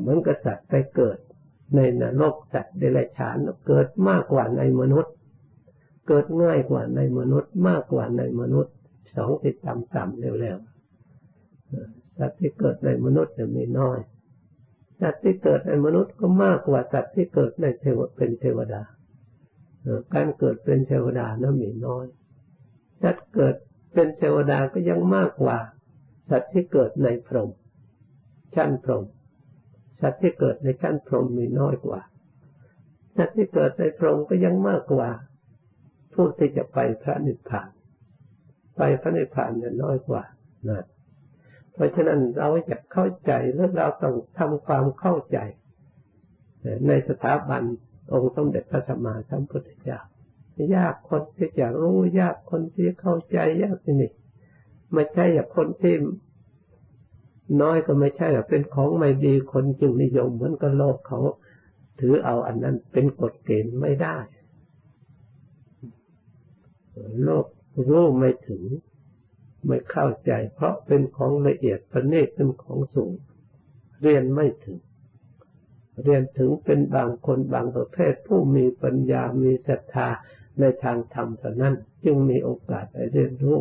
เหมือนกับสัตว์ไปเกิด ในนรกสัตว์เดรัจฉานเกิดมากกว่าในมนุษย์ เกิดง่ายกว่าในมนุษย์ มากกว่าในมนุษย์สองติดต่ำๆเร็วๆสัตว์ที่เกิดในมนุษย์จะมีน้อยสัตว์ที่เกิดในมนุษย์ก็มากกว่าสัตว์ที่เกิดในเทวเป็นเทวดาการเกิดเป็นเทวดานั้นมีน้อยสัตว์เกิดเป็นเทวดาก็ยังมากกว่า สัตว์ที่เกิดในพรหมชั้นพรหม สัตว์ที่เกิดในชั้นพรหมมีน้อยกว่า สัตว์ที่เกิดในพรหมก็ยังมากกว่า ผู้ที่จะไปพระนิพพาน ไปพระนิพพานเนี่ยน้อยกว่านะเพราะฉะนั้นเราจะเข้าใจแล้วเราต้องทำความเข้าใจ ในสถาบันองค์สมเด็จพระสัมมาสัมพุทธเจ้ายากคนที่จะรู้ยากคนที่เข้าใจยากนี่ไม่ใช่อย่างคนที่ น้อยก็ไม่ใช่เป็นของไม่ดีคนจึงนิยมเหมือนกับโลกเขา ถือเอาอันนั้นเป็นกฎเกณฑ์ไม่ได้ โลกรู้ไม่ถึง ไม่เข้าใจ เพราะเป็นของละเอียดประณีตเป็นของสูง เรียนไม่ถึง เรียนถึงเป็นบางคนบางประเภทผู้มีปัญญามีศรัทธาในทางธรรมเท่านั้น จึงมีโอกาสได้เรียนรู้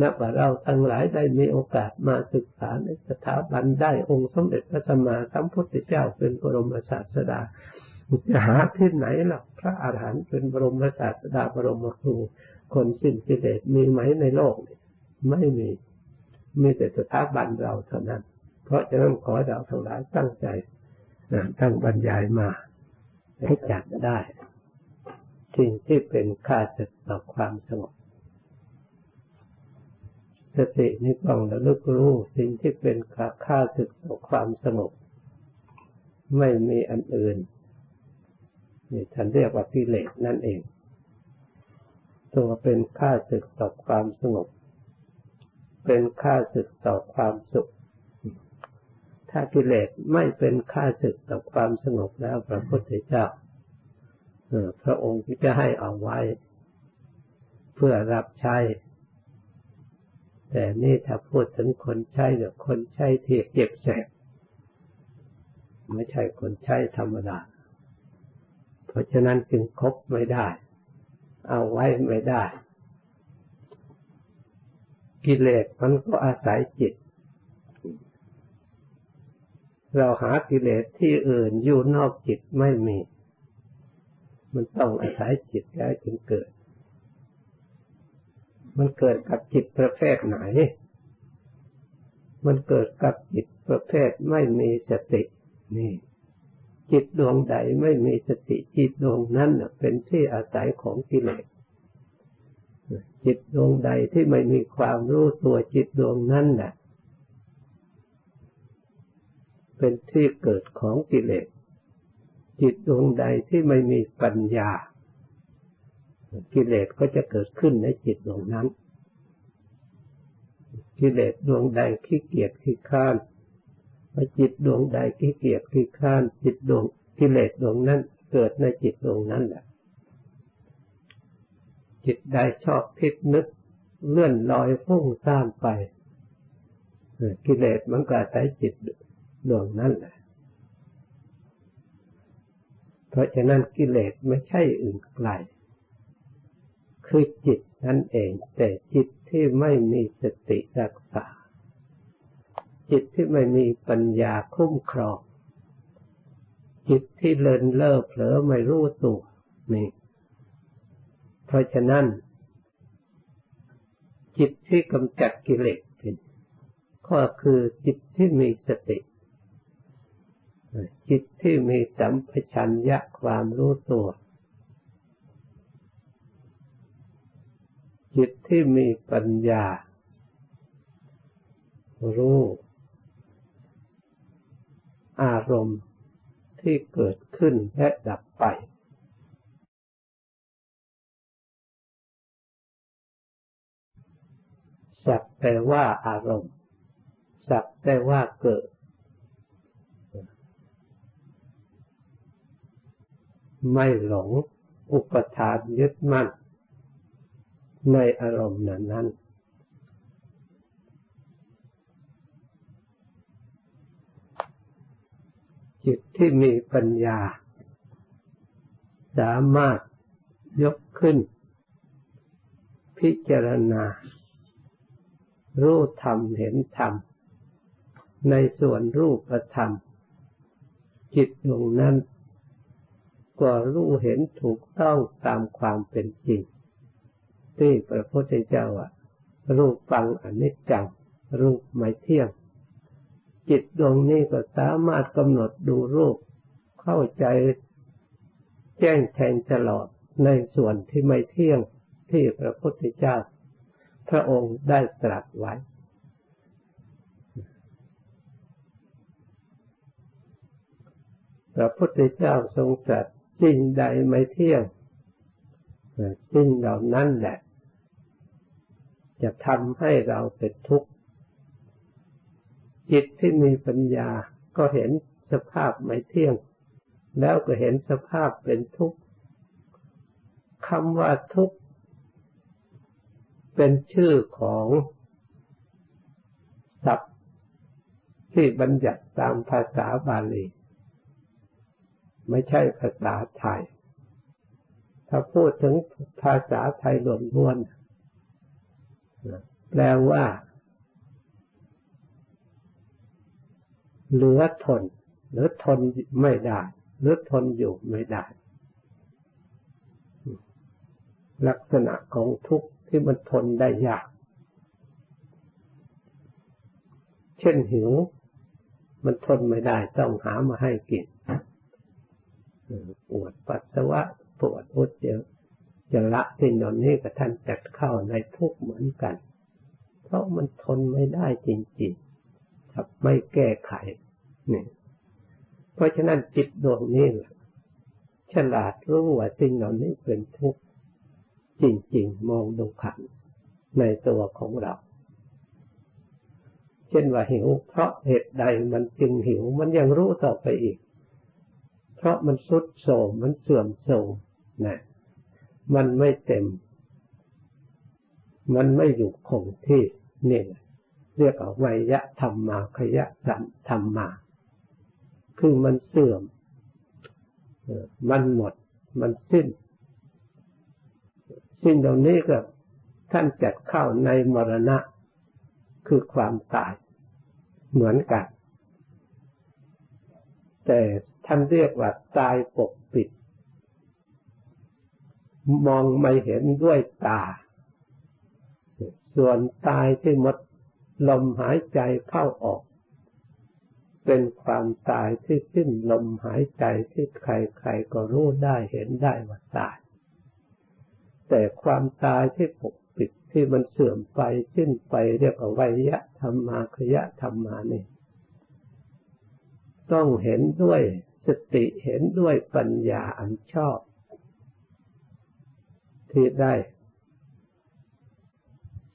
นับว่าเราทั้งหลายได้มีโอกาสมาศึกษาในสถาบันได้องค์สมเด็จพระสัมมาสัมพุทธเจ้าเป็นบรมศาสดาจะหาที่ไหนหรอกพระอาหารหันต์เป็นบรมศาสดาบรมครู คนสิ้นกิเลสมีไหมในโลกไม่มีมีแต่สถาบันเราเท่านั้น เพราะฉะนั้นขอเราทั้งหลายตั้งใจตั้งบรรยายมาให้จัดได้ สิ่งที่เป็นค่าศึกต่อความสงบ สตินี้ต้องระลึกรู้สิ่งที่เป็นค่าศึกต่อความสงบไม่มีอันอื่นนี่ท่านเรียกว่ากิเลสนั่นเอง ตัวเป็นค่าศึกต่อความสงบ เป็นค่าศึกต่อความสุข ถ้ากิเลสไม่เป็นค่าศึกต่อความสงบแล้วพระพุทธเจ้าพระองค์ที่จะให้เอาไว้ เพื่อรับใช้ แต่นี่ถ้าพูดถึงคนใช้เนี่ยคนใช้ที่เก็บแสบไม่ใช่คนใช้ธรรมดา เพราะฉะนั้นจึงคบไม่ได้ เอาไว้ไม่ได้ กิเลสมันก็อาศัยจิต เราหากิเลสที่อื่นอยู่นอกจิตไม่มี มันต้องอาศัยจิตแล้วจึงเกิด มันเกิดกับจิตประเภทไหน มันเกิดกับจิตประเภทไม่มีสตินี่ จิตดวงใดไม่มีสติจิตดวงนั้นเป็นที่อาศัยของกิเลสจิตดวงใดที่ไม่มีความรู้ตัวจิตดวงนั้นะเป็นที่เกิดของกิเลสจิตดวงใดที่ไม่มีปัญญา กิเลสก็จะเกิดขึ้นในจิตดวงนั้น กิเลสดวงใดขี้เกียจขี้ข้านจิตดวงใดขี้เกียจขี้ข้านจิตดวงกิเลสดวงนั้น เกิดในจิตดวงนั้นแหละ จิตใดชอบคิดนึกเลื่อนลอยฟุ้งซ่านไปกิเลสมันก็ใช้จิตดวงนั้นแหละ เพราะฉะนั้นกิเลสไม่ใช่อื่นไกล คือจิตนั่นเอง แต่จิตที่ไม่มีสติรักษา จิตที่ไม่มีปัญญาคุ้มครอง จิตที่เลินเล่อเผลอไม่รู้ตัวนี่เพราะฉะนั้น จิตที่กำจัดกิเลสก็คือจิตที่มีสติ จิตที่มีสัมปชัญญะความรู้ตัว จิตที่มีปัญญา รู้อารมณ์ที่เกิดขึ้นและดับไป สักแต่ว่าอารมณ์ สักแต่ว่าเกิด ไม่หลงอุปทานยึดมั่น ในอารมณ์นั้นนั้นจิตที่มีปัญญา สามารถยกขึ้น พิจารณา รู้ธรรมเห็นธรรม ในส่วนรูปธรรม จิตดวงนั้น ก็รู้เห็นถูกต้องตามความเป็นจริง ที่พระพุทธเจ้าอะรูปฟังอนิจจัง รูปไม่เที่ยง จิตดวงนี้ก็สามารถกำหนดดูรูป เข้าใจแจ้งแทงตลอดในส่วนที่ไม่เที่ยงที่พระพุทธเจ้า พระองค์ได้ตรัสไว้ พระพุทธเจ้าทรงตรัสสิ่งใดไม่เที่ยงสิ่งเหล่านั้นแหละ จะทำให้เราเป็นทุกข์ จิตที่มีปัญญาก็เห็นสภาพไม่เที่ยง แล้วก็เห็นสภาพเป็นทุกข์คำว่าทุกข์ เป็นชื่อของศัพท์ที่บัญญัติตามภาษาบาลี ไม่ใช่ภาษาไทย ถ้าพูดถึงภาษาไทยล้วน แปลว่า เหลือทน หรือทนไม่ได้หรือทนอยู่ไม่ได้ ลักษณะของทุกข์ที่มันทนได้ยาก เช่นหิว มันทนไม่ได้ต้องหามาให้กินปวดปัสสาวะปวดอุจจาระ จะละสิ่งเหล่านี้กับท่านจัดเข้าในทุกเหมือนกัน เพราะมันทนไม่ได้จริงๆถ้าไม่แก้ไขนี่เพราะฉะนั้นจิตดวงนี้ฉลาดรู้ว่าสิ่งเหล่านี้เป็นทุกข์จริงๆ มองดูขันในตัวของเรา เช่นว่าหิว เพราะเหตุใดมันจึงหิว มันยังรู้ต่อไปอีก เพราะมันสุดโทมมันเสื่อมโทรมนะ มันไม่เต็ม มันไม่อยู่คงที่นี่เรียกว่าวิยะธรรมมาขยะสัมธรรมมา คือมันเสื่อม มันหมด มันสิ้น สิ้นตรงนี้ก็ท่านจัดเข้าในมรณะ คือความตาย เหมือนกัน แต่ท่านเรียกว่าตายปกปิด มองไม่เห็นด้วยตา ส่วนตายที่หมดลมหายใจเข้าออก เป็นความตายที่สิ้นลมหายใจที่ใครๆก็รู้ได้เห็นได้ว่าตาย แต่ความตายที่ปกปิดที่มันเสื่อมไปสิ้นไปเรียกว่าวิยะธรรมาคยะธรรมานี่ต้องเห็นด้วยสติเห็นด้วยปัญญาอันชอบ ที่ได้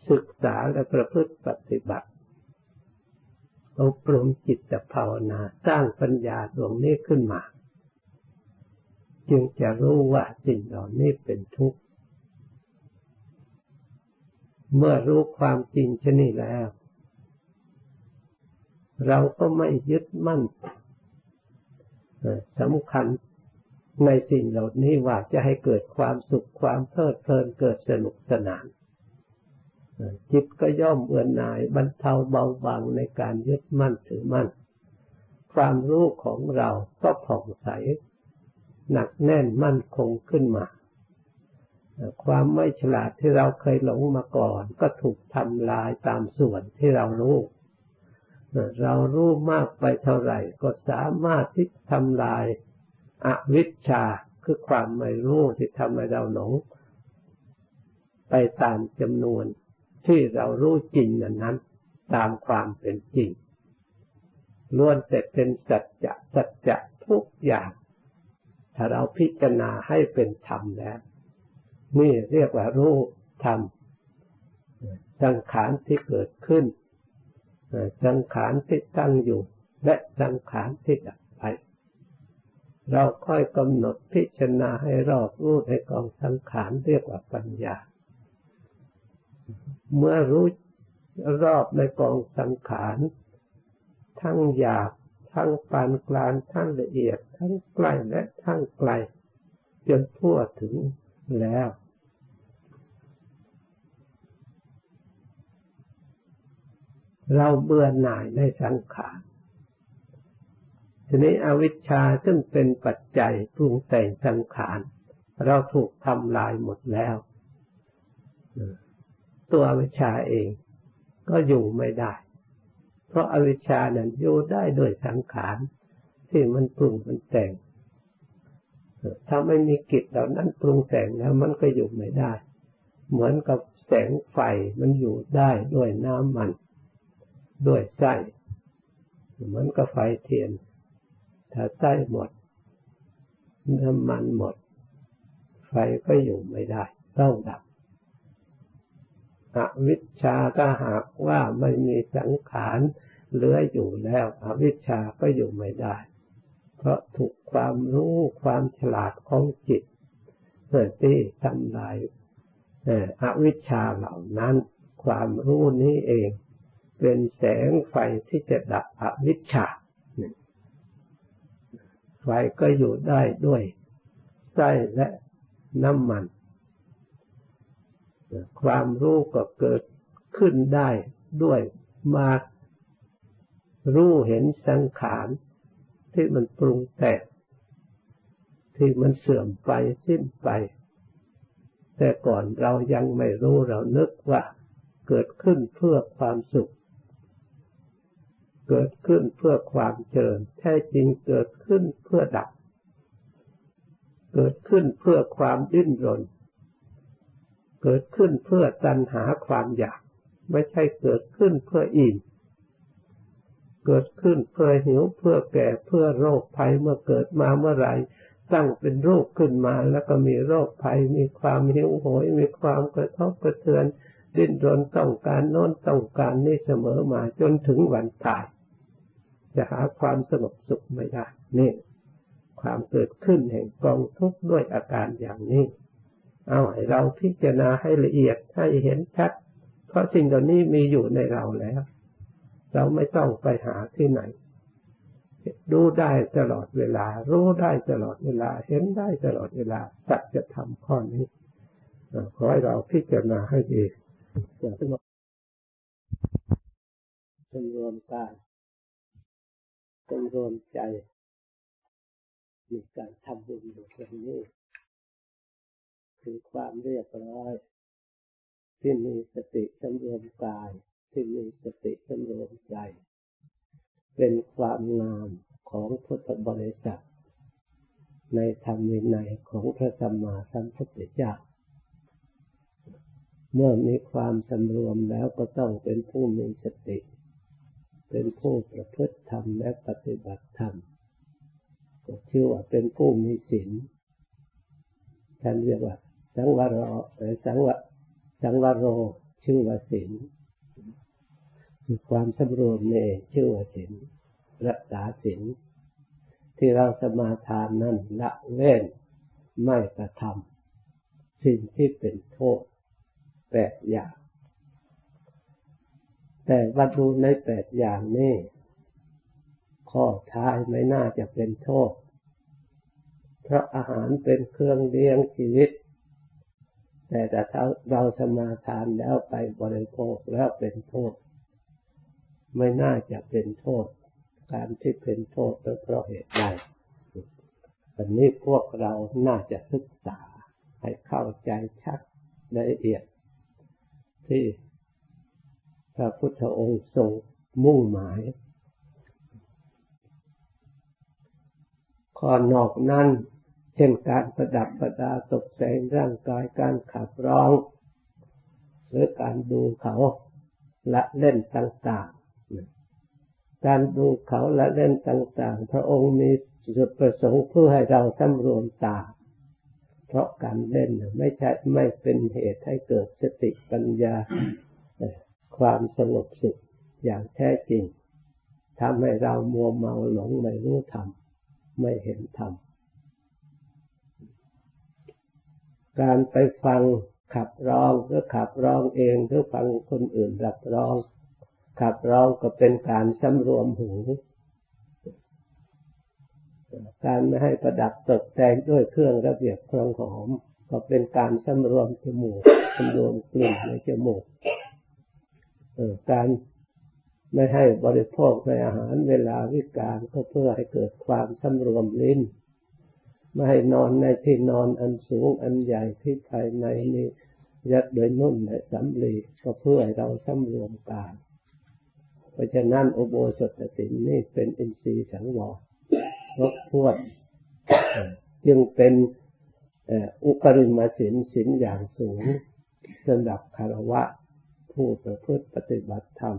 ศึกษาและประพฤติปฏิบัติ อบรมจิตภาวนาสร้างปัญญาดวงนี้ขึ้นมา จึงจะรู้ว่าสิ่งเหล่านี้เป็นทุกข์ เมื่อรู้ความจริงชนิดแล้ว เราก็ไม่ยึดมั่นสำคัญ ในสิ่งเหล่านี้ว่าจะให้เกิดความสุขความเพลิดเพลินเกิดสนุกสนาน จิตก็ย่อมเอื่อนหน่ายบรรเทาเบาบางในการยึดมั่นถือมั่น ความรู้ของเราก็ผ่องใส หนักแน่นมั่นคงขึ้นมา ความไม่ฉลาดที่เราเคยหลงมาก่อน ก็ถูกทำลายตามส่วนที่เรารู้เรารู้มากไปเท่าไหร่ ก็สามารถที่ทำลาย อวิชชาคือความไม่รู้ที่ทำให้เราหลง ไปตามจำนวนที่เรารู้จริงนั้นนั้น ตามความเป็นจริงล้วนแต่เป็นสัจจะสัจจะทุกอย่าง ถ้าเราพิจารณาให้เป็นธรรมแล้ว นี่เรียกว่ารู้ธรรมสังขารที่เกิดขึ้นสังขารที่ตั้งอยู่ และสังขารที่ดับไป เราค่อยกำหนดพิจารณาให้รอบรู้ในกองสังขารเรียกว่าปัญญา เมื่อรู้รอบในกองสังขารทั้งหยาบทั้งปานกลางทั้งละเอียด ทั้งใกล้และทั้งไกล จนทั่วถึงแล้ว เราเบื่อหน่ายในสังขาร ทีนี้อวิชชาซึ่งเป็นปัจจัยปรุงแต่งสังขาร เราถูกทำลายหมดแล้ว ตัวอวิชชาเองก็อยู่ไม่ได้ เพราะอาวิชชานั้นอยู่ได้โดยสังขารที่มันปรุงมันแต่ง ถ้าไม่มีกิจเหล่านั้นปรุงแต่งแล้วมันก็อยู่ไม่ได้ เหมือนกับแสงไฟมันอยู่ได้ด้วยน้ำมัน ด้วยไส้เหมือนกับไฟเทียน ถ้าไส้หมด น้ำมันหมด ไฟก็อยู่ไม่ได้ ต้องดับอวิชชาก็หากว่าไม่มีสังขารเหลืออยู่แล้วอวิชชาก็อยู่ไม่ได้ เพราะถูกความรู้ความฉลาดของจิตเกิดที่ทำลายอวิชชาเหล่านั้น ความรู้นี้เอง เป็นแสงไฟที่จะดับอวิชชา ไฟก็อยู่ได้ด้วยไส้และน้ำมัน ความรู้ก็เกิดขึ้นได้ด้วยมารู้เห็นสังขารที่มันปรุงแต่งที่มันเสื่อมไปสิ้นไป แต่ก่อนเรายังไม่รู้เรานึกว่าเกิดขึ้นเพื่อความสุข เกิดขึ้นเพื่อความเจริญ แท้จริงเกิดขึ้นเพื่อดับ เกิดขึ้นเพื่อความดิ้นรน เกิดขึ้นเพื่อตัณหาความอยาก ไม่ใช่เกิดขึ้นเพื่ออิ่มเกิดขึ้นเพื่อหิวเพื่อแก่เพื่อโรคภัยเมื่อเกิดมาเมื่อไรตั้งเป็นโรคขึ้นมาแล้วก็มีโรคภัยมีความหิวโหย มีความกระทบกระเทือน ดิ้นรนต้องการโน้นต้องการนี่เสมอมาจนถึงวันตาย จะหาความสงบสุขไม่ได้นี่ความเกิดขึ้นแห่งกองทุกข์ด้วยอาการอย่างนี้ เอาให้เราพิจารณาให้ละเอียดให้เห็นชัด เพราะสิ่งเหล่านี้มีอยู่ในเราแล้ว เราไม่ต้องไปหาที่ไหน ดูได้ตลอดเวลา รู้ได้ตลอดเวลา เห็นได้ตลอดเวลาสัจธรรมข้อนี้ขอให้เราพิจารณาให้ดีอย่างที่ว่าจำรวมกาย จำรวมใจมีการทำบุญอยู่ตรงนี้คือความเรียบร้อย ที่มีสติสำรวมกาย ที่มีสติสำรวมใจ เป็นความงามของพุทธบริษัทในธรรมวินัยของพระสัมมาสัมพุทธเจ้าเมื่อมีความสำรวมแล้วก็ต้องเป็นผู้มีสติ เป็นผู้ประพฤติธรรมและปฏิบัติธรรมก็ชื่อว่าเป็นผู้มีศีลท่านเรียกว่า สังวรสังวสังวโร ชื่อว่าศีลคือความสำรวมเองชื่อว่าศีลรักษาศีลที่เราสมาทานนั้นละเว้นไม่กระทำสิ่งที่เป็นโทษแปดอย่าง แต่วัตถุในแปดอย่างนี้ข้อท้ายไม่น่าจะเป็นโทษ เพราะอาหารเป็นเครื่องเลี้ยงชีวิต แต่ถ้าเราสมาทานแล้วไปบริโภคแล้วเป็นโทษ ไม่น่าจะเป็นโทษ การที่เป็นโทษเพราะเหตุใดอันนี้พวกเราน่าจะศึกษาให้เข้าใจชัดละเอียดที่ พระพุทธองค์ทรงมุ่งหมาย ข้อนอกนั้นเช่นการประดับประดาตกแต่งร่างกายการขับร้อง หรือการดูเขาละเล่นต่างๆ การดูเขาละเล่นต่าง ๆ พระองค์มีจุดประสงค์เพื่อให้เราสำรวมตา เพราะการเล่นไม่ใช่ไม่เป็นเหตุให้เกิดสติปัญญา ความสงบสุขอย่างแท้จริงทำให้เรามัวเมาหลงไม่รู้ธรรมไม่เห็นธรรมการไปฟังขับร้องหรือขับร้องเองหรือฟังคนอื่นรับร้อง ขับร้องก็เป็นการสำรวมหูการไม่ให้ประดับตกแต่งด้วยเครื่องระเบียบเครื่องหอม ก็เป็นการสำรวมจมูกสำรวมกลิ่นในจมูก การไม่ให้บริโภคในอาหารเวลาวิการก็เพื่อให้เกิดความสำรวมลิ้น ไม่ให้นอนในที่นอนอันสูงอันใหญ่ที่ภายในนี้ยัดโดยนุ่นและสำลีก็เพื่อให้เราสำรวมกายเพราะฉะนั้นอุโบสถศีลนี่เป็นอินทรีย์สังวรครบถ้วนจึงเป็นอุปริมาสินสินอย่างสูงสำหรับคารวะ ผู้ประพฤติปฏิบัติธรรม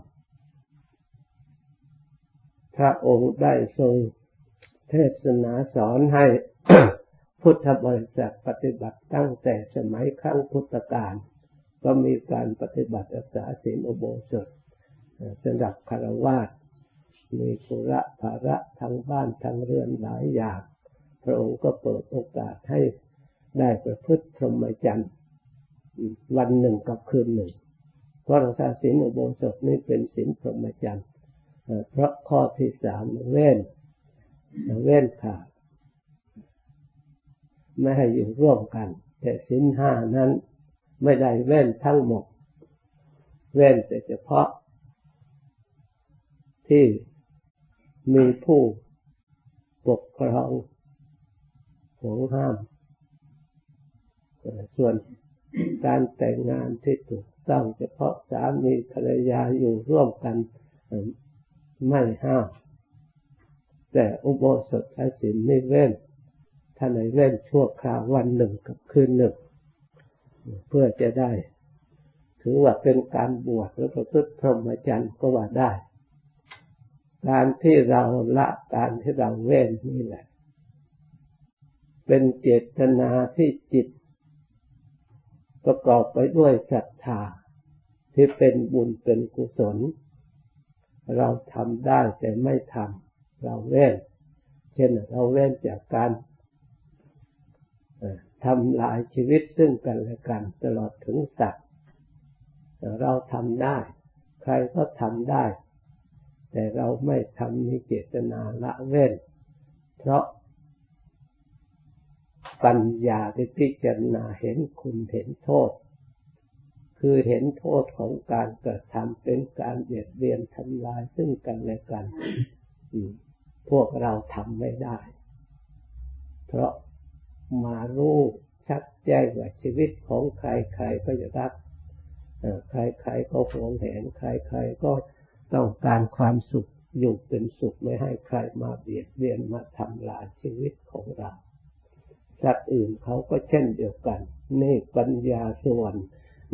พระองค์ได้ทรงเทศนาสอนให้พุทธบริษัทปฏิบัติตั้งแต่สมัยครั้งพุทธกาลก็มีการปฏิบัติรักษาศีลอุโบสถสำหรับคารวะมีภุระภาระทางบ้านทางเรือนหลายอย่าง พระองค์ก็เปิดโอกาสให้ได้ประพฤติพรหมจรรย์วันหนึ่งกับคืนหนึ่ง เพราะรักษาศีลอุโบสถนี้เป็นศีลพรหมจรรย์เพราะข้อที่สามเว้นเว้นขาดไม่ให้อยู่ร่วมกัน แต่ศีลห้านั้นไม่ได้เว้นทั้งหมด เว้นแต่เฉพาะ ที่มีผู้ปกครองหวงห้าม ส่วนการแต่งงานที่ถูก ต้องเฉพาะสามีภรรยาอยู่ร่วมกันไม่ห้ามแต่อุโบสถศีลนี่เว้นถ้าในเว้นชั่วคราววันหนึ่งกับคืนหนึ่ง เพื่อจะได้ ถือว่าเป็นการบวชหรือประพฤติพรหมจรรย์ก็ว่าได้ การที่เราละการที่เราเว้นนี่แหละ เป็นเจตนาที่จิต ประกอบไปด้วยศรัทธาที่เป็นบุญเป็นกุศล เราทำได้แต่ไม่ทำเราเว้น เช่นเราเว้นจากการทำลายชีวิตซึ่งกันและกันตลอดถึงสัตว์เราทำได้ ใครก็ทำได้ แต่เราไม่ทำมีเจตนาละเว้น เพราะ ปัญญาที่พิจารณาเห็นคุณเห็นโทษ คือเห็นโทษของการกระทำเป็นการเบียดเบียนทำลายซึ่งกันและกันพวกเราทำไม่ได้ เพราะมารู้ชัดแจ้งว่าชีวิตของใครใครก็จะรักใครใครก็หวงแหน ใครใครก็ต้องการความสุขอยู่เป็นสุขไม่ให้ใครมาเบียดเบียนมาทำลายชีวิตของเรา สัตว์อื่นเขาก็เช่นเดียวกัน นี่ปัญญาส่วน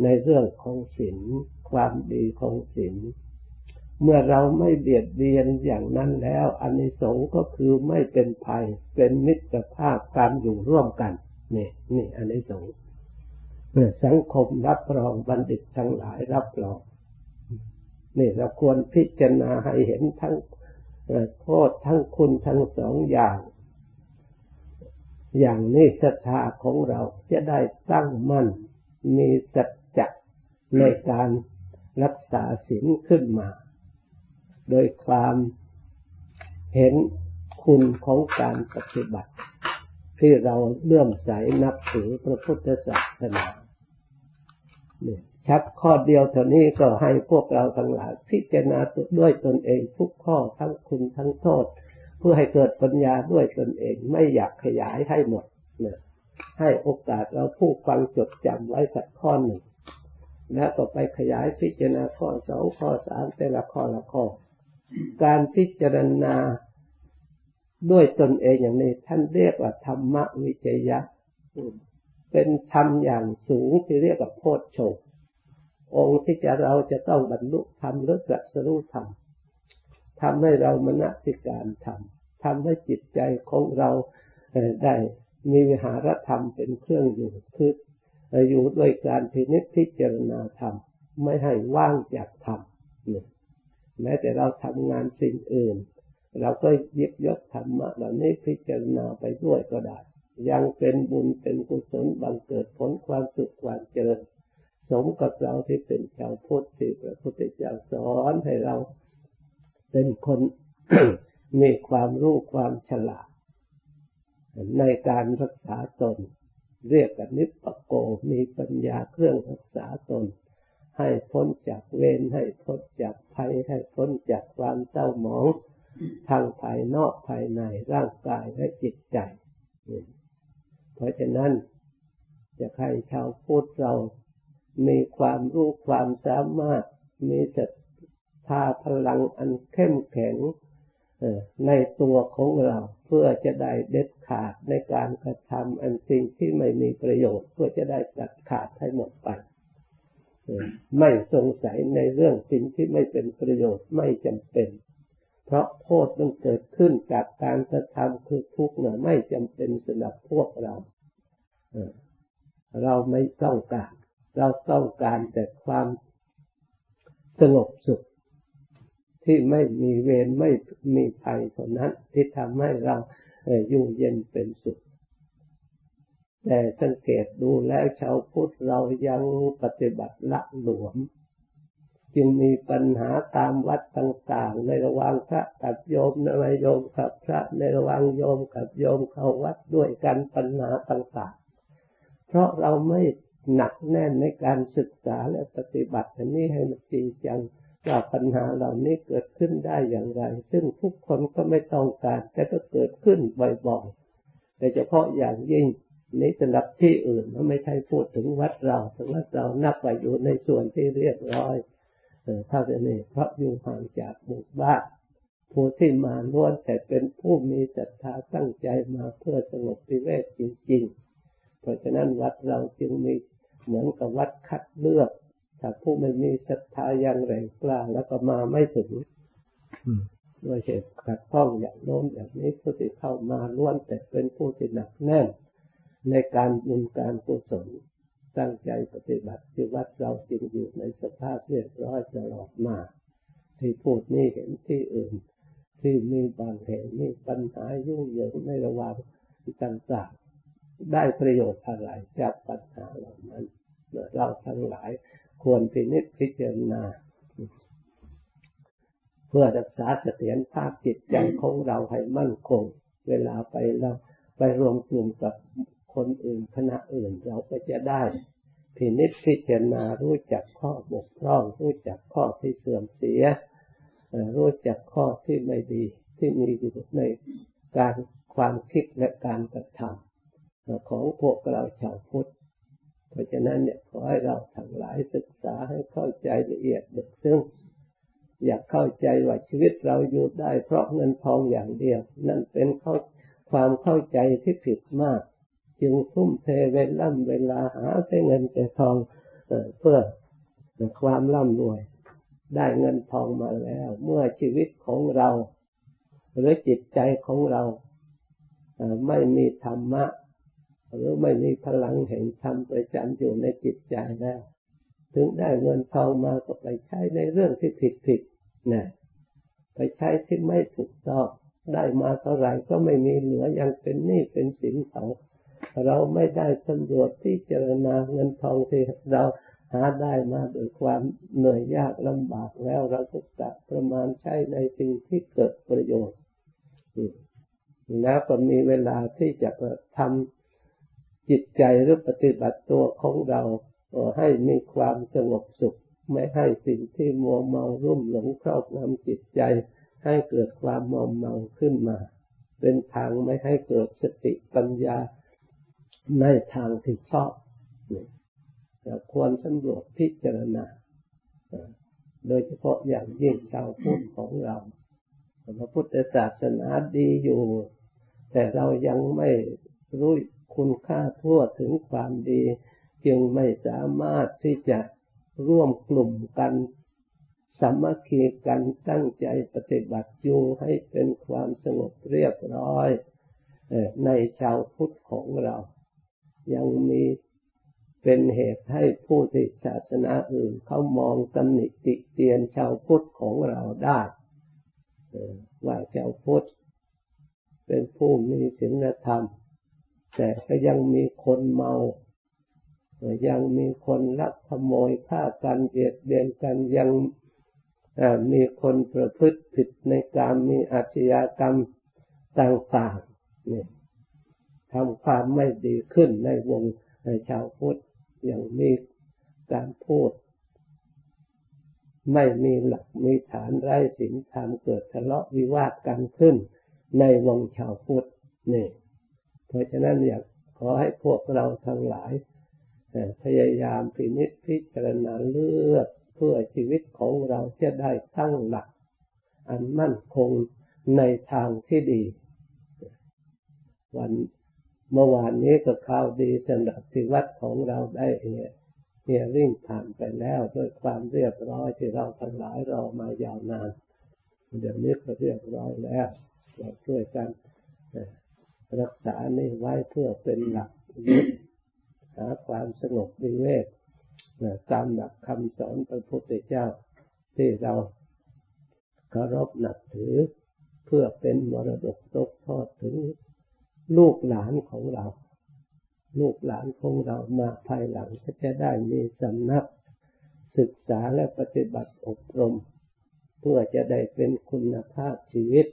ในเรื่องของศีลความดีของศีลเมื่อเราไม่เบียดเบียนอย่างนั้นแล้วอันนี้สงก็คือไม่เป็นภัย เป็นมิตรภาพการอยู่ร่วมกันนี่นี่อันนี้สงเมื่อสังคมรับรองบัณฑิตทั้งหลายรับรองนี่เราควรพิจารณาให้เห็นทั้งโทษทั้งคุณทั้งสองอย่าง อย่างนี้ศรัทธาของเราจะได้ตั้งมั่นมีสัจจะในการรักษาศีลขึ้นมา โดยความเห็นคุณของการปฏิบัติ ที่เราเลื่อมใสนับถือพระพุทธศาสนาเนี่ยชัดข้อเดียวเท่านี้ก็ให้พวกเราทั้งหลายพิจารณาด้วยตนเองทุกข้อทั้งคุณทั้งโทษ เพื่อให้เกิดปัญญาด้วยตนเอง ไม่อยากขยายให้หมดนี่ยให้โอกาสเราผู้ฟังจดจำไว้สักข้อหนึ่ง แล้วก็ไปขยายพิจารณาข้อสองข้อสามแต่ละข้อละข้อ การพิจารณาด้วยตนเองอย่างนี้ ท่านเรียกว่าธรรมวิจยะเป็นธรรมอย่างสูงที่เรียกว่าโพชฌงองค์ที่จะเราจะต้องบรรลุธรรมหรือตรัสรู้ธรรม ทำให้เรามณสิการธรรมทำให้จิตใจของเราได้มีวิหารธรรมเป็นเครื่องอยู่คืออยู่ด้วยการพินิจพิจารณาธรรม ไม่ให้ว่างจากธรรมแม้แต่เราทำงานสิ่งอื่น เราก็ยิบยกธรรมะเหล่านี้พิจารณาไปด้วยก็ได้ ยังเป็นบุญเป็นกุศลบังเกิดผลความสุขความเจริญสมกับเราที่เป็นชาวพุทธที่พระพุทธเจ้าสอนให้เรา เป็นคนมีความรู้ความฉลาด ในการรักษาตน เรียกกันนิพพโกมีปัญญาเครื่องรักษาตน ให้พ้นจากเวรให้พ้นจากภัยให้พ้นจากความเศร้าหมอง ทางภายนอกภายในร่างกายและจิตใจ เพราะฉะนั้นจะให้ชาวพุทธเรา มีความรู้ความสามารถมีศรัท ธาพลังอันเข้มแข็งในตัวของเราเพื่อจะได้เด็ดขาดในการกระทำอันสิ่งที่ไม่มีประโยชน์ เพื่อจะได้ตัดขาดให้หมดไปไม่สงสัยในเรื่องสิ่งที่ไม่เป็นประโยชน์ไม่จำเป็น เพราะโทษมันเกิดขึ้นจากการกระทำคือทุกข์เนี่ยไม่จำเป็นสำหรับพวกเราเราไม่ต้องการ เราต้องการแต่ความสงบสุข ที่ไม่มีเวรไม่มีภัยเท่านั้นที่ทำให้เราอยู่เย็นเป็นสุข แต่สังเกตดูแล้วชาวพุทธเรายังปฏิบัติละหลวม จึงมีปัญหาตามวัดต่างๆ ในระหว่างพระกับโยมในระโยมกับพระในระหว่างโยมกับโยมเข้าวัดด้วยกันปัญหาต่างๆ เพราะเราไม่หนักแน่นในการศึกษาและปฏิบัติอันนี้ให้มันจริงจัง ว่าปัญหาเหล่านี้เกิดขึ้นได้อย่างไร ซึ่งทุกคนก็ไม่ต้องการ แต่ก็เกิดขึ้นบ่อยๆแต่เฉพาะอย่างยิ่งในสำหรับที่อื่นไม่ใช่พูดถึงวัดเราแต่วัดเรานับไปอยู่ในส่วนที่เรียบร้อยเท่านี้เพราะอยู่ห่างจากหมู่บ้านผู้ที่มาล้วนแต่เป็นผู้มีศรัทธาตั้งใจมาเพื่อสงบปิเวกจริง ๆ เพราะฉะนั้นวัดเราจึงมีเหมือนกับวัดคัดเลือก ถ้าผู้ไม่มีศรัทธาอย่างแรงกล้าแล้วก็มาไม่ถึงด้วยเหตุขัดข้องอย่างโน้นอย่างนี้ผู้ที่เข้ามาล้วนแต่เป็นผู้ที่หนักแน่น ในการบุญการกุศลตั้งใจปฏิบัติที่วัดเราจริงอยู่ในสภาพเรียบร้อยตลอดมา ที่พูดนี่เห็นที่อื่น ที่มีบางแห่งมีปัญหายุ่งเหยิงในระหว่างต่างๆได้ประโยชน์อะไรจากปัญหาเหล่านั้นเราทั้งหลาย ควรพินิจพิจารณา เพื่อรักษาเสถียรภาพจิตใจของเราให้มั่นคง เวลาไปเราไปรวมกลุ่มกับคนอื่นคณะอื่นเราก็จะได้พินิจพิจารณารู้จักข้อบกพร่อง รู้จักข้อที่เสื่อมเสีย รู้จักข้อที่ไม่ดีที่มีอยู่ในการความคิดและการกระทำของพวกเราชาวพุทธ เพราะฉะนั้นเนี่ยขอให้เราทั้งหลายศึกษาให้เข้าใจละเอียดลึกซึ้งอยากเข้าใจว่าชีวิตเราอยู่ได้เพราะเงินทองอย่างเดียว นั่นเป็นข้าความเข้าใจที่ผิดมาก จึงทุ่มเทเวลาเวลาหาแต่เงินแต่ทองเพื่อความร่ำรวย ได้เงินทองมาแล้ว เมื่อชีวิตของเรา หรือจิตใจของเราไม่มีธรรมะ หรือไม่มีพลังแห่งธรรมประจำอยู่ในจิตใจแล้ว ถึงได้เงินทองมาก็ไปใช้ในเรื่องที่ผิดผิดนะไปใช้ที่ไม่ถูกต้องได้มาเท่าไหร่ก็ไม่มีเหลือยังเป็นหนี้เป็นสินเขาเราไม่ได้สำรวจที่เจรณาเงินทองที่เราหาได้มาโดยความเหนื่อยยากลำบากแล้วเราก็จะประมาณใช้ในสิ่งที่เกิดประโยชน์แล้วก็มีเวลาที่จะทำ จิตใจหรือปฏิบัติตัวของเราให้มีความสงบสุข ไม่ให้สิ่งที่มัวเมารุ่มหลงครอบงำจิตใจ ให้เกิดความมอมเมาขึ้นมา เป็นทางไม่ให้เกิดสติปัญญาในทางที่ชอบควรสำรวจพิจารณาโดยเฉพาะอย่างยิ่งชาวพุทธของเราพระพุทธศาสนาดีอยู่ แต่เรายังไม่รู้ คุณค่าทั่วถึงความดี จึงไม่สามารถที่จะร่วมกลุ่มกันสามัคคีกันตั้งใจปฏิบัติอยู่ให้เป็นความสงบเรียบร้อยในชาวพุทธของเรา ยังมีเป็นเหตุให้ผู้ที่ศาสนาอื่นเขามองตำหนิติเตียนชาวพุทธของเราได้ว่าชาวพุทธเป็นผู้มีศีลธรรม แต่ก็ยังมีคนเมายังมีคนลักขโมยฆ่ากันเบียดเบียนกันยังมีคนประพฤติผิดในการมีอาชญากรรมต่างๆนี่ทำความไม่ดีขึ้นในวงในชาวพุทธย่างมีการพูด ไม่มีหลักมีฐานไร้ศีลธรรมเกิดทะเลาะวิวาทกันขึ้น ในวงชาวพุทธนี่ เพราะฉะนั้นอยากขอให้พวกเราทั้งหลายพยายามพินิจพิจารณาเลือกเพื่อชีวิตของเราจะได้ตั้งหลัก อันมั่นคงในทางที่ดี วันเมื่อวานนี้ก็ข่าวดีสำหรับที่วัดของเราได้เนี่ยเฮียริ่งผ่านไปแล้วด้วยความเรียบร้อยที่เราทั้งหลายรอมายาวนานเดี๋ยวนี้ก็เรียบร้อยแล้วเราช่วยกัน รักษานี่ไว้เพื่อเป็นหลักหาความสงบดีเวกตามหลักคำสอนพระพุทธเจ้า ที่เราเคารพนับถือ เพื่อเป็นมรดกตกทอดถึงลูกหลานของเรา ลูกหลานของเรามาภายหลังก็จะได้มีสำนัก ศึกษาและปฏิบัติอบรม เพื่อจะได้เป็นคุณภาพชีวิต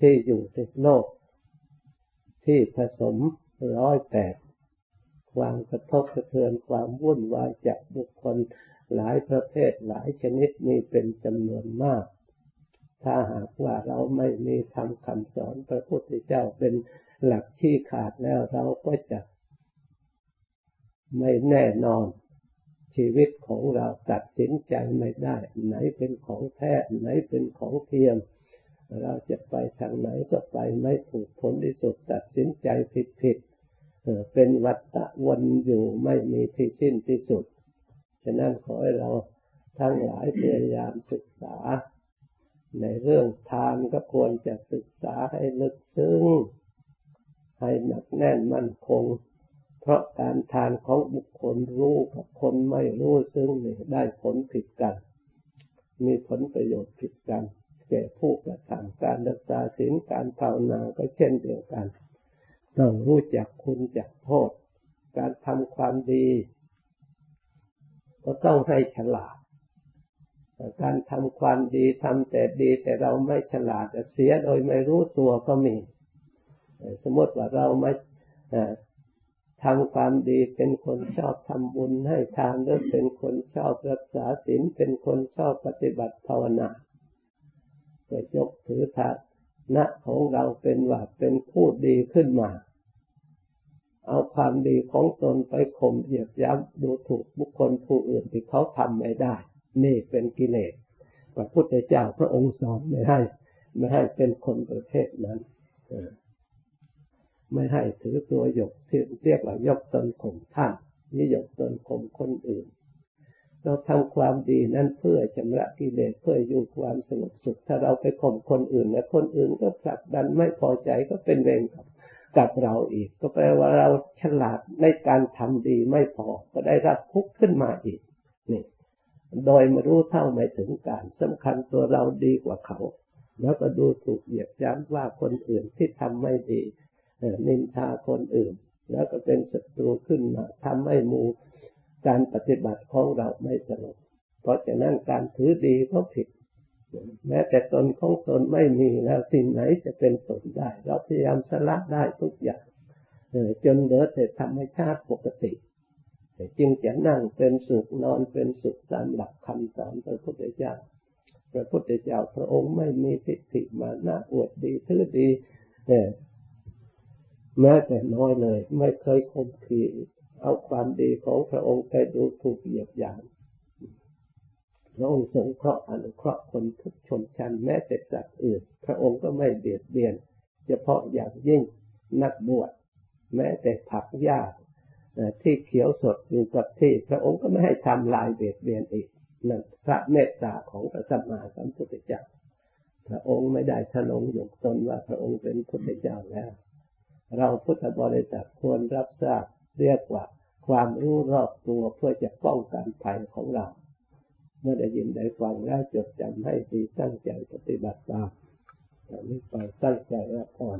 ที่อยู่ในโลก ที่ผสมร้อยแปดความกระทบกระเทือนความวุ่นวายจากบุคคลหลายประเภทหลายชนิดนี้เป็นจำนวนมาก ถ้าหากว่าเราไม่มีทำคำสอนพระพุทธเจ้าเป็นหลักที่ขาดแล้วเราก็จะไม่แน่นอนชีวิตของเราตัดสินใจไม่ได้ ไหนเป็นของแท้ไหนเป็นของเทียม เราจะไปทางไหนก็ไปไม่ถูกผลที่สุดตัดสินใจผิดผิดเป็นวัฏวนอยู่ไม่มีที่สิ้นที่สุด ฉะนั้นขอให้เราทั้งหลายพยายามศึกษา ในเรื่องทานก็ควรจะศึกษาให้ลึกซึ้งให้หนักแน่นมั่นคง เพราะการทานของบุคคลรู้กับคนไม่รู้ซึ่งนี่ได้ผลผิดกัน มีผลประโยชน์ผิดกัน แก่ผู้กระทำการรักษาศีลการภาวนาก็เช่นเดียวกัน ต้องรู้จักคุณจักโทษ การทำความดี ก็ต้องให้ฉลาด การทำความดีทำแต่ดีแต่เราไม่ฉลาดเสียโดยไม่รู้ตัวก็มี สมมติว่าเราไม่ทำความดีเป็นคนชอบทำบุญให้ทานหรือเป็นคนชอบรักษาศีลเป็นคนชอบปฏิบัติภาวนา จะยกถือฐานะของเราเป็นว่าเป็นผู้ดีขึ้นมา เอาความดีของตนไปข่มเหยียบย้ำดูถูกบุคคลผู้อื่นที่เขาทำไม่ได้ นี่เป็นกิเลสพระพุทธเจ้าพระองค์สอนไม่ให้ไม่ให้เป็นคนประเภทนั้นไม่ให้ถือตัวยกที่เรียกว่ายกตนข่มท่านนี่ยกตนข่มคนอื่น เราทำความดีนั้นเพื่อชำระกิเลสเพื่ออยู่ความสงบสุข ถ้าเราไปข่มคนอื่นนะคนอื่นก็ผลักดันไม่พอใจก็เป็นเวรกับกับเราอีก ก็แปลว่าเราฉลาดในการทำดีไม่พอก็ได้รับทุกข์ขึ้นมาอีกนี่โดยไม่รู้เท่าไม่ถึงการสำคัญตัวเราดีกว่าเขา แล้วก็ดูถูกเหยียดย้ำว่าคนอื่นที่ทำไม่ดีนินทาคนอื่น แล้วก็เป็นศัตรูขึ้นมาทำให้มู การปฏิบัติของเราไม่สงบเพราะฉะนั้นการถือดีก็ผิด แม้แต่ตนของตนไม่มีแล้วสิ่งไหนจะเป็นตนได้ เราพยายามสละได้ทุกอย่างจนเหลือแต่ธรรมชาติปกติจึงจะนั่งเป็นสุขนอนเป็นสุขตามหลักคำสอนพระพุทธเจ้าพระพุทธเจ้าพระองค์ไม่มีทิฏฐิมานะอวดดีทือดีแม้แต่น้อยเลย ไม่เคยคมขี เอาความดีของพระองค์ไปดูถูกเหยียบหยามพระองค์สงเคราะห์อนุเคราะห์คนทุกชนชั้นแม้แต่สัตว์อื่น พระองค์ก็ไม่เบียดเบียน เฉพาะอย่างยิ่งนักบวชแม้แต่ผักหญ้าที่เขียวสดอยู่กับที่ พระองค์ก็ไม่ให้ทำลายเบียดเบียนอีกนั่นพระเมตตาของพระสัมมาสัมพุทธเจ้าพระองค์ไม่ได้ทะนงหยกตนว่าพระองค์เป็นพุทธเจ้าแล้ว เราพุทธบริษัทควรรับทราบ เรียกว่าความรู้รอบตัวเพื่อจะป้องกันภัยของเรา เมื่อได้ยินได้ฟังแล้วจดจำให้ดีตั้งใจปฏิบัติตามตอนนี้ไปตั้งใจละก่อน